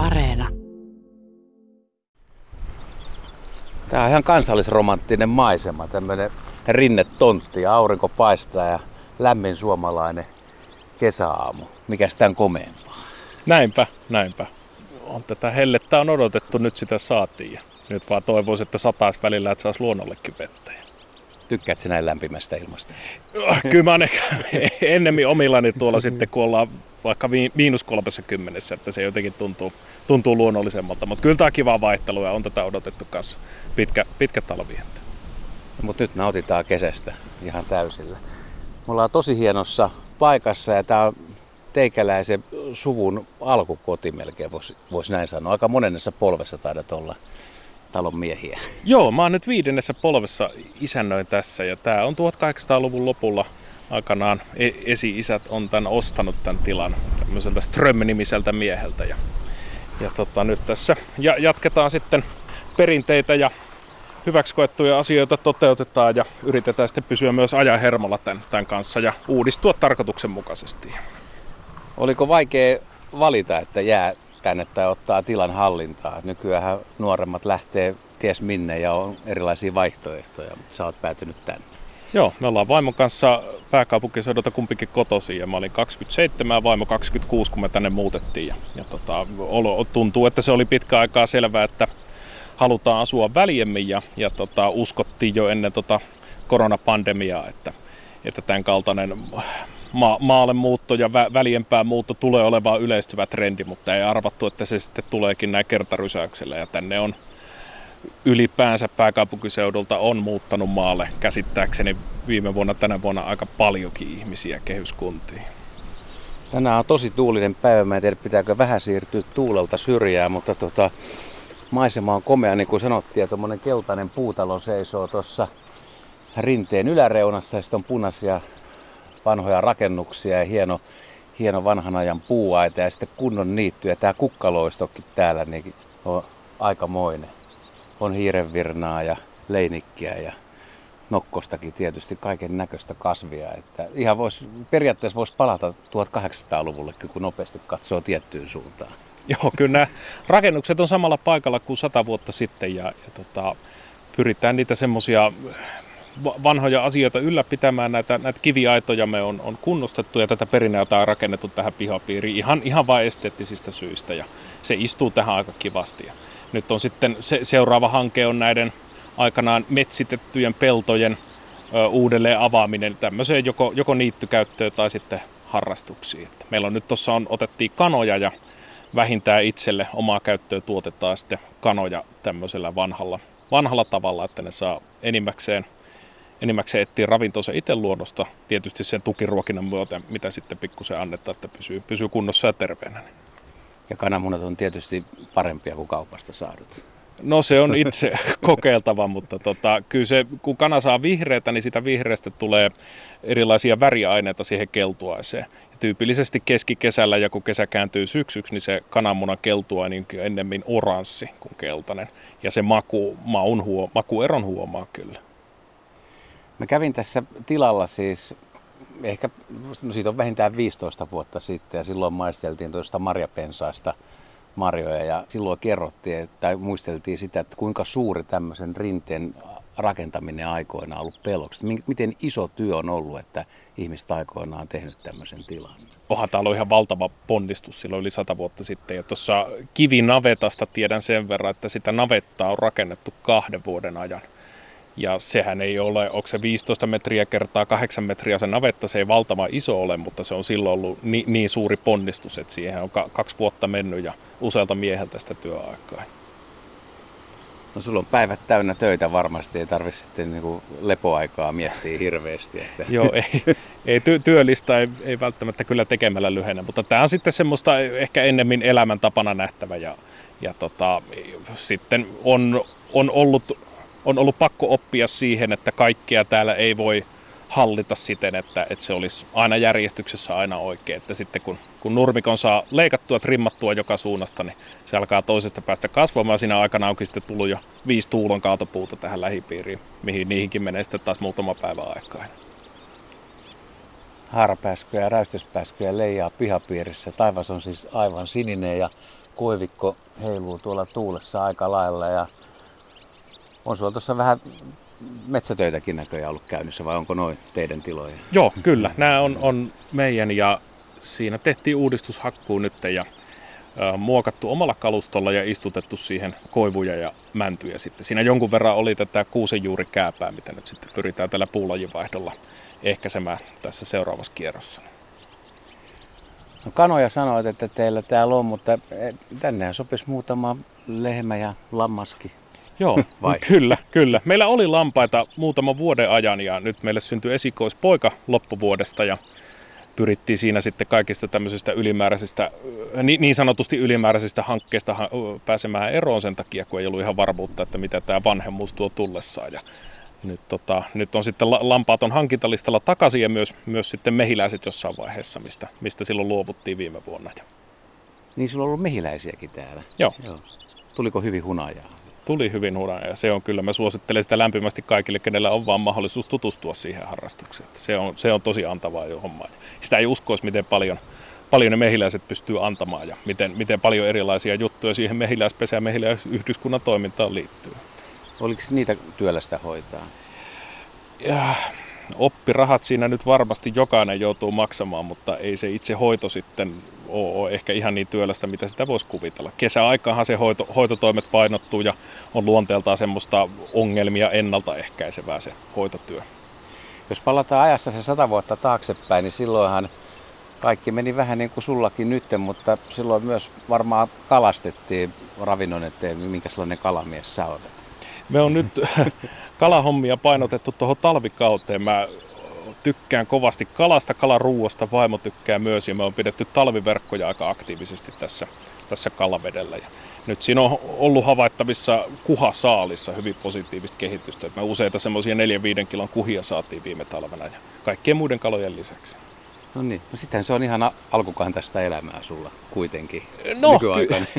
Areena. Tämä on ihan kansallisromanttinen maisema, tämmöinen rinnetontti ja aurinko paistaa ja lämmin suomalainen kesäaamu. Mikä sitä komeampaa? Näinpä, näinpä. On tätä hellettä on odotettu, nyt sitä saatiin. Nyt vaan toivoisin, että sataisi välillä, että saisi luonnollekin vettä. Tykkäätkö näin lämpimästä ilmasta? Kyllä mä ennemmin omillani tuolla sitten, kun ollaan vaikka miinus 30, että se jotenkin tuntuu, tuntuu luonnollisemmalta. Mutta kyllä tämä on kiva vaihtelu ja on tätä odotettu kanssa pitkä, pitkä talvi. No, mutta nyt nautitaan kesästä ihan täysillä. Me ollaan tosi hienossa paikassa ja tämä on teikäläisen suvun alkukoti melkein, voisi vois näin sanoa. Aika monennessa polvessa taidat olla talon miehiä. Joo, mä oon nyt viidennessä polvessa isännöin tässä ja tämä on 1800-luvun lopulla aikanaan e- esi-isät on tämän ostanut tämän tilan tämmöiseltä Ström-nimiseltä mieheltä. Ja, ja tota, nyt tässä ja jatketaan sitten perinteitä ja hyväksi koettuja asioita toteutetaan ja yritetään sitten pysyä myös ajan hermolla tämän, tämän kanssa ja uudistua tarkoituksenmukaisesti. Oliko vaikea valita, että jää tänne tai ottaa tilan hallintaa? Nykyään nuoremmat lähtee ties minne ja on erilaisia vaihtoehtoja, mutta sä oot päätynyt tänne. Joo, me ollaan vaimon kanssa pääkaupunkiseudulta kumpikin kotosi ja mä olin 27 ja vaimo 26, kun me tänne muutettiin. Ja, ja tota, tuntuu, että se oli pitkä aikaa selvää, että halutaan asua väljemmin ja, ja tota, uskottiin jo ennen tota koronapandemiaa, että, että tämän kaltainen ma- maalle muutto ja vä- väljempää muutto tulee olemaan yleistyvä trendi, mutta ei arvattu, että se sitten tuleekin näin kertarysäyksellä ja tänne on ylipäänsä pääkaupunkiseudulta on muuttanut maalle käsittääkseni viime vuonna, tänä vuonna aika paljonkin ihmisiä kehyskuntiin. Tänään on tosi tuulinen päivä. Mä en tiedä, pitääkö vähän siirtyä tuulelta syrjään, mutta tota, maisema on komea, niin kuin sanottiin, ja tuommoinen keltainen puutalo seisoo tuossa rinteen yläreunassa, sitten on punaisia vanhoja rakennuksia ja hieno, hieno vanhan ajan puuaita ja sitten kunnon niitty. Ja tämä kukkaloistokin täällä niin on aikamoinen. On hiirenvirnaa ja leinikkiä ja nokkostakin tietysti kaiken näköistä kasvia. Että ihan vois, periaatteessa voisi palata 1800-luvulle, kun nopeasti katsoo tiettyyn suuntaan. Joo, kyllä nämä rakennukset on samalla paikalla kuin sata vuotta sitten ja, ja tota, pyritään niitä semmoisia vanhoja asioita ylläpitämään. Näitä, näitä kiviaitoja me on, on kunnostettu ja tätä perinnöä on rakennettu tähän pihapiiriin ihan, ihan vain esteettisistä syistä ja se istuu tähän aika kivasti. Nyt on sitten se, seuraava hanke on näiden aikanaan metsitettyjen peltojen ö, uudelleen avaaminen tämmöiseen joko, joko niittykäyttöön tai sitten harrastuksiin. Että meillä on nyt tuossa on, otettiin kanoja ja vähintään itselle omaa käyttöä tuotetaan sitten kanoja tämmöisellä vanhalla, vanhalla tavalla, että ne saa enimmäkseen, enimmäkseen etsiä ravintonsa itse luonnosta, tietysti sen tukiruokinnan myötä, mitä sitten pikkusen annetaan, että pysyy, pysyy kunnossa ja terveenä. Ja kananmunat on tietysti parempia kuin kaupasta saadut. No se on itse kokeiltava, mutta tota, kyllä se, kun kana saa vihreätä, niin sitä vihreästä tulee erilaisia väriaineita siihen keltuaiseen. Ja tyypillisesti keskikesällä ja kun kesä kääntyy syksyksi, niin se kananmunan keltua niin ennemmin oranssi kuin keltainen. Ja se maku, maun huo, makueron huomaa kyllä. Mä kävin tässä tilalla siis ehkä, no siitä on vähintään 15 vuotta sitten ja silloin maisteltiin tuosta marjapensaista – marjoja ja silloin kerrottiin tai muisteltiin sitä, että kuinka suuri tämmöisen rinteen rakentaminen aikoina on ollut peloksi. Miten iso työ on ollut, että ihmiset aikoinaan on tehnyt tämmöisen tilan? Onhan tämä ollut ihan valtava ponnistus silloin yli sata vuotta sitten. Ja tuossa kivinavetasta tiedän sen verran, että sitä navettaa on rakennettu kahden vuoden ajan. Ja sehän ei ole, onko se 15 metriä kertaa 8 metriä se navetta, se ei valtava iso ole, mutta se on silloin ollut niin, niin suuri ponnistus, että siihen on kaksi vuotta mennyt ja usealta mieheltä sitä työaikaa. No sulla on päivät täynnä töitä varmasti, ei tarvitse sitten niin lepoaikaa miettiä hirveästi. Että. Joo, ei, ei ty- työllistä ei, ei välttämättä kyllä tekemällä lyhennä, mutta tämä on sitten semmoista ehkä ennemmin elämäntapana nähtävä ja, ja tota, sitten on, on ollut on ollut pakko oppia siihen, että kaikkea täällä ei voi hallita siten, että, että se olisi aina järjestyksessä aina oikein. Että sitten kun, kun nurmikon saa leikattua, trimmattua joka suunnasta, niin se alkaa toisesta päästä kasvamaan. Siinä aikana onkin sitten tullut jo viisi tuulon kaatopuuta tähän lähipiiriin, mihin niihinkin menee sitten taas muutama päivä aikaa. Haarapääskyjä ja räystyspäskyjä leijaa pihapiirissä. Taivas on siis aivan sininen ja koivikko heiluu tuolla tuulessa aika lailla ja on sulla tuossa vähän metsätöitäkin näköjään ollut käynnissä vai onko noin teidän tiloja? Joo, kyllä. Nämä on, on meidän ja siinä tehtiin uudistushakku nyt ja ä, muokattu omalla kalustolla ja istutettu siihen koivuja ja mäntyjä sitten. Siinä jonkun verran oli tätä kuusenjuurikääpää, mitä nyt sitten pyritään tällä puulajivaihdolla ehkäisemään tässä seuraavassa kierrossa. No kanoja sanoit, että teillä täällä on, mutta eh, tännehän sopisi muutama lehmä ja lammaskin. Joo, Vai? kyllä, kyllä. Meillä oli lampaita muutama vuoden ajan ja nyt meille syntyi esikoispoika loppuvuodesta ja pyrittiin siinä sitten kaikista tämmöisistä ylimääräisistä, niin sanotusti ylimääräisistä hankkeista pääsemään eroon sen takia, kun ei ollut ihan varmuutta, että mitä tämä vanhemmuus tuo tullessaan. Ja nyt, tota, nyt on sitten lampaat on hankintalistalla takaisin ja myös, myös sitten mehiläiset jossain vaiheessa, mistä, mistä silloin luovuttiin viime vuonna. Niin sulla on ollut mehiläisiäkin täällä? Joo. Joo. Tuliko hyvin hunajaa? Tuli hyvin hunajaa ja se on kyllä, mä suosittelen sitä lämpimästi kaikille, kenellä on vaan mahdollisuus tutustua siihen harrastukseen. Se on, se on tosi antavaa jo hommaa. Sitä ei uskoisi, miten paljon, paljon ne mehiläiset pystyy antamaan ja miten, miten paljon erilaisia juttuja siihen mehiläispesä- ja mehiläisyhdyskunnan toimintaan liittyy. Oliko niitä työlästä hoitaa? Ja, oppirahat siinä nyt varmasti jokainen joutuu maksamaan, mutta ei se itse hoito sitten ole ehkä ihan niin työlästä, mitä sitä voisi kuvitella. Kesäaikaanhan se hoito, hoitotoimet painottuu ja on luonteeltaan semmoista ongelmia ennaltaehkäisevää se hoitotyö. Jos palataan ajassa se sata vuotta taaksepäin, niin silloinhan kaikki meni vähän niin kuin sullakin nyt, mutta silloin myös varmaan kalastettiin ravinnon eteen, minkä sellainen kalamies sä olet. Me on nyt kalahommia painotettu tuohon talvikauteen. Mä tykkään kovasti kalasta, kalaruuasta, vaimo tykkää myös ja me on pidetty talviverkkoja aika aktiivisesti tässä, tässä kalavedellä. Ja nyt siinä on ollut havaittavissa kuhasaalissa hyvin positiivista kehitystä. me useita semmoisia 4-5 kilon kuhia saatiin viime talvena ja kaikkien muiden kalojen lisäksi. No niin, no sittenhän se on ihan alkukantaista elämää sulla kuitenkin no, ky-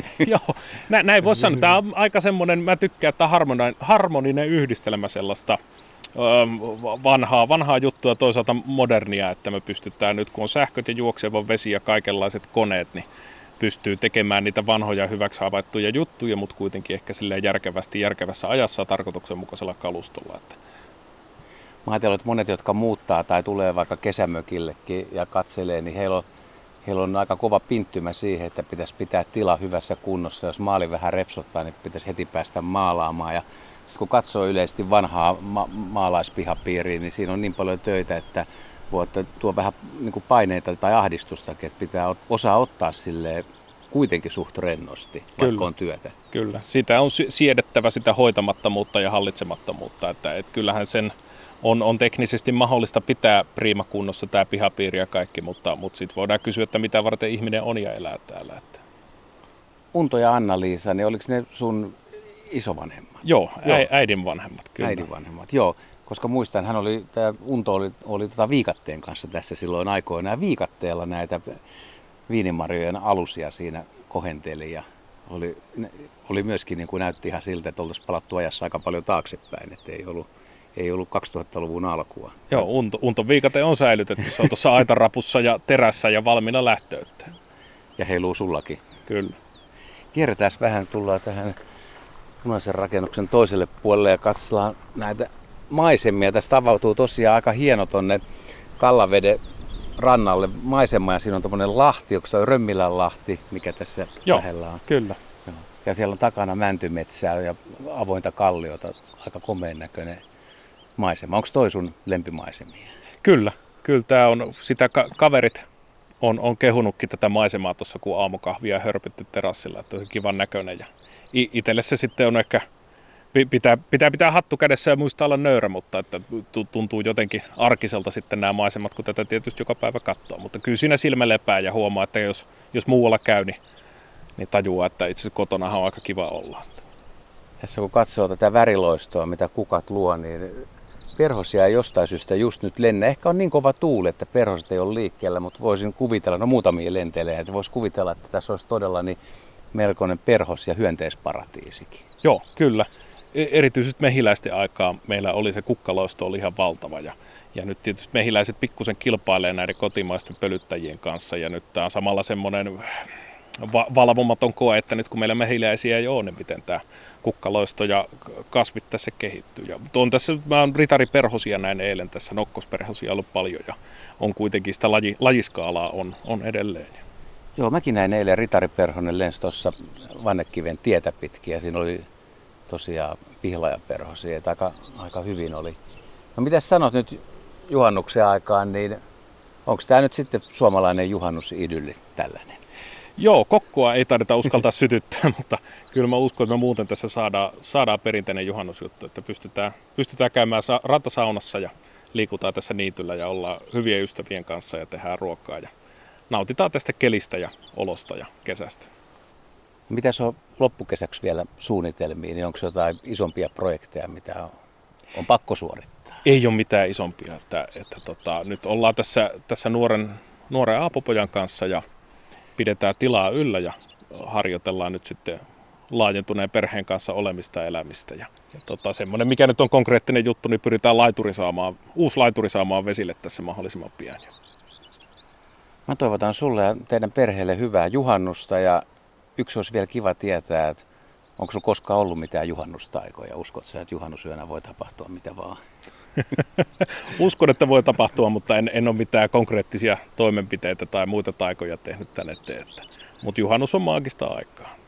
joo, Nä, näin voisi sanoa. Tämä on aika semmoinen, mä tykkään, että harmoninen, harmoninen yhdistelmä sellaista vanhaa, vanhaa juttua toisaalta modernia, että me pystytään nyt, kun on sähköt ja juokseva vesi ja kaikenlaiset koneet, niin pystyy tekemään niitä vanhoja hyväksi havaittuja juttuja, mutta kuitenkin ehkä silleen järkevästi, järkevässä ajassa tarkoituksenmukaisella kalustolla. Että Mä ajattelen, että monet, jotka muuttaa tai tulee vaikka kesämökillekin ja katselee, niin heillä on, heillä on aika kova pinttymä siihen, että pitäisi pitää tila hyvässä kunnossa. Jos maali vähän repsottaa, niin pitäisi heti päästä maalaamaan. Ja kun katsoo yleisesti vanhaa ma- maalaispihapiiriä, niin siinä on niin paljon töitä, että voi tuo vähän niin kuin paineita tai ahdistustakin, että pitää osaa ottaa sille kuitenkin suht rennosti, Kyllä. vaikka on työtä. Kyllä, sitä on siedettävä sitä hoitamattomuutta ja hallitsemattomuutta, että, että kyllähän sen on, on teknisesti mahdollista pitää priimakunnossa tämä pihapiiri ja kaikki, mutta, mutta sitten voidaan kysyä, että mitä varten ihminen on ja elää täällä. Että. Unto ja Anna-Liisa, niin oliko ne sun isovanhemmat? Joo, joo. äidin vanhemmat, kyllä. Äidin vanhemmat, joo. Koska muistan, hän oli, tämä Unto oli, oli tota viikatteen kanssa tässä silloin aikoinaan. Viikatteella näitä viinimarjojen alusia siinä kohenteli ja oli, oli myöskin niin kuin näytti ihan siltä, että oltaisiin palattu ajassa aika paljon taaksepäin, että ei ollut ei ollut 2000-luvun alkua. Joo, unto, unto viikate on säilytetty. Se on tuossa aitarapussa ja terässä ja valmiina lähtöyttä. Ja heiluu sullakin. Kyllä. Kierretään vähän, tullaan tähän punaisen rakennuksen toiselle puolelle ja katsotaan näitä maisemia. Tästä avautuu tosiaan aika hieno tonne Kallaveden rannalle maisema ja siinä on tämmöinen lahti, onko se on Römmilän lahti, mikä tässä Joo, lähellä on. kyllä. Ja siellä on takana mäntymetsää ja avointa kalliota, aika komeen näköinen maisema. Onko toi sun lempimaisemia? Kyllä, kyllä tämä on, sitä ka- kaverit on, on kehunutkin tätä maisemaa tuossa, kun aamukahvia hörpytty terassilla, että on kivan näköinen. Ja itselle se sitten on ehkä, pitää, pitää pitää hattu kädessä ja muistaa olla nöyrä, mutta että tuntuu jotenkin arkiselta sitten nämä maisemat, kun tätä tietysti joka päivä katsoo. Mutta kyllä siinä silmä lepää ja huomaa, että jos, jos muualla käy, niin, niin tajuaa, että itse asiassa kotona on aika kiva olla. Tässä kun katsoo tätä väriloistoa, mitä kukat luo, niin perhosia ei jostain syystä just nyt lennä. Ehkä on niin kova tuuli, että perhoset ei ole liikkeellä, mutta voisin kuvitella, no muutamia lentelee, että voisi kuvitella, että tässä olisi todella niin melkoinen perhos- ja hyönteisparatiisikin. Joo, kyllä. E- erityisesti mehiläisten aikaa meillä oli se kukkaloisto oli ihan valtava ja, ja nyt tietysti mehiläiset pikkusen kilpailee näiden kotimaisten pölyttäjien kanssa ja nyt tämä on samalla semmoinen va- valvomaton koe, että nyt kun meillä mehiläisiä ei ole, niin miten tämä kukkaloisto ja kasvit tässä kehittyy. Ja on tässä, mä oon ritariperhosia näin eilen tässä, nokkosperhosia ollut paljon ja on kuitenkin sitä laji, lajiskaalaa on, on edelleen. Joo, mäkin näin eilen ritariperhonen lensi tuossa Vannekiven tietä pitkin ja siinä oli tosiaan pihlajaperhosia, että aika, aika hyvin oli. No mitä sanot nyt juhannuksen aikaan, niin onko tämä nyt sitten suomalainen juhannusidylli tällainen? Joo, kokkoa ei taideta uskaltaa sytyttää, mutta kyllä mä uskon, että me muuten tässä saadaan, saadaan perinteinen juhannusjuttu, että pystytään, pystytään käymään sa- rantasaunassa ja liikutaan tässä niityllä ja ollaan hyvien ystävien kanssa ja tehdään ruokaa ja nautitaan tästä kelistä ja olosta ja kesästä. Mitä on loppukesäksi vielä suunnitelmiin, niin onko jotain isompia projekteja, mitä on, on pakko suorittaa? Ei ole mitään isompia, että, että tota, nyt ollaan tässä, tässä nuoren, nuoren aapopojan kanssa ja pidetään tilaa yllä ja harjoitellaan nyt sitten laajentuneen perheen kanssa olemista elämistä. Ja, ja tota, semmoinen, mikä nyt on konkreettinen juttu, niin pyritään laituri saamaan, uusi laituri saamaan vesille tässä mahdollisimman pian. Mä toivotan sulle ja teidän perheelle hyvää juhannusta ja yksi olisi vielä kiva tietää, että onko sulla koskaan ollut mitään juhannustaikoja? Uskot sä, että juhannusyönä voi tapahtua mitä vaan? Uskon, että voi tapahtua, mutta en, en ole mitään konkreettisia toimenpiteitä tai muita taikoja tehnyt tänne eteen. Mutta juhannus on maagista aikaa.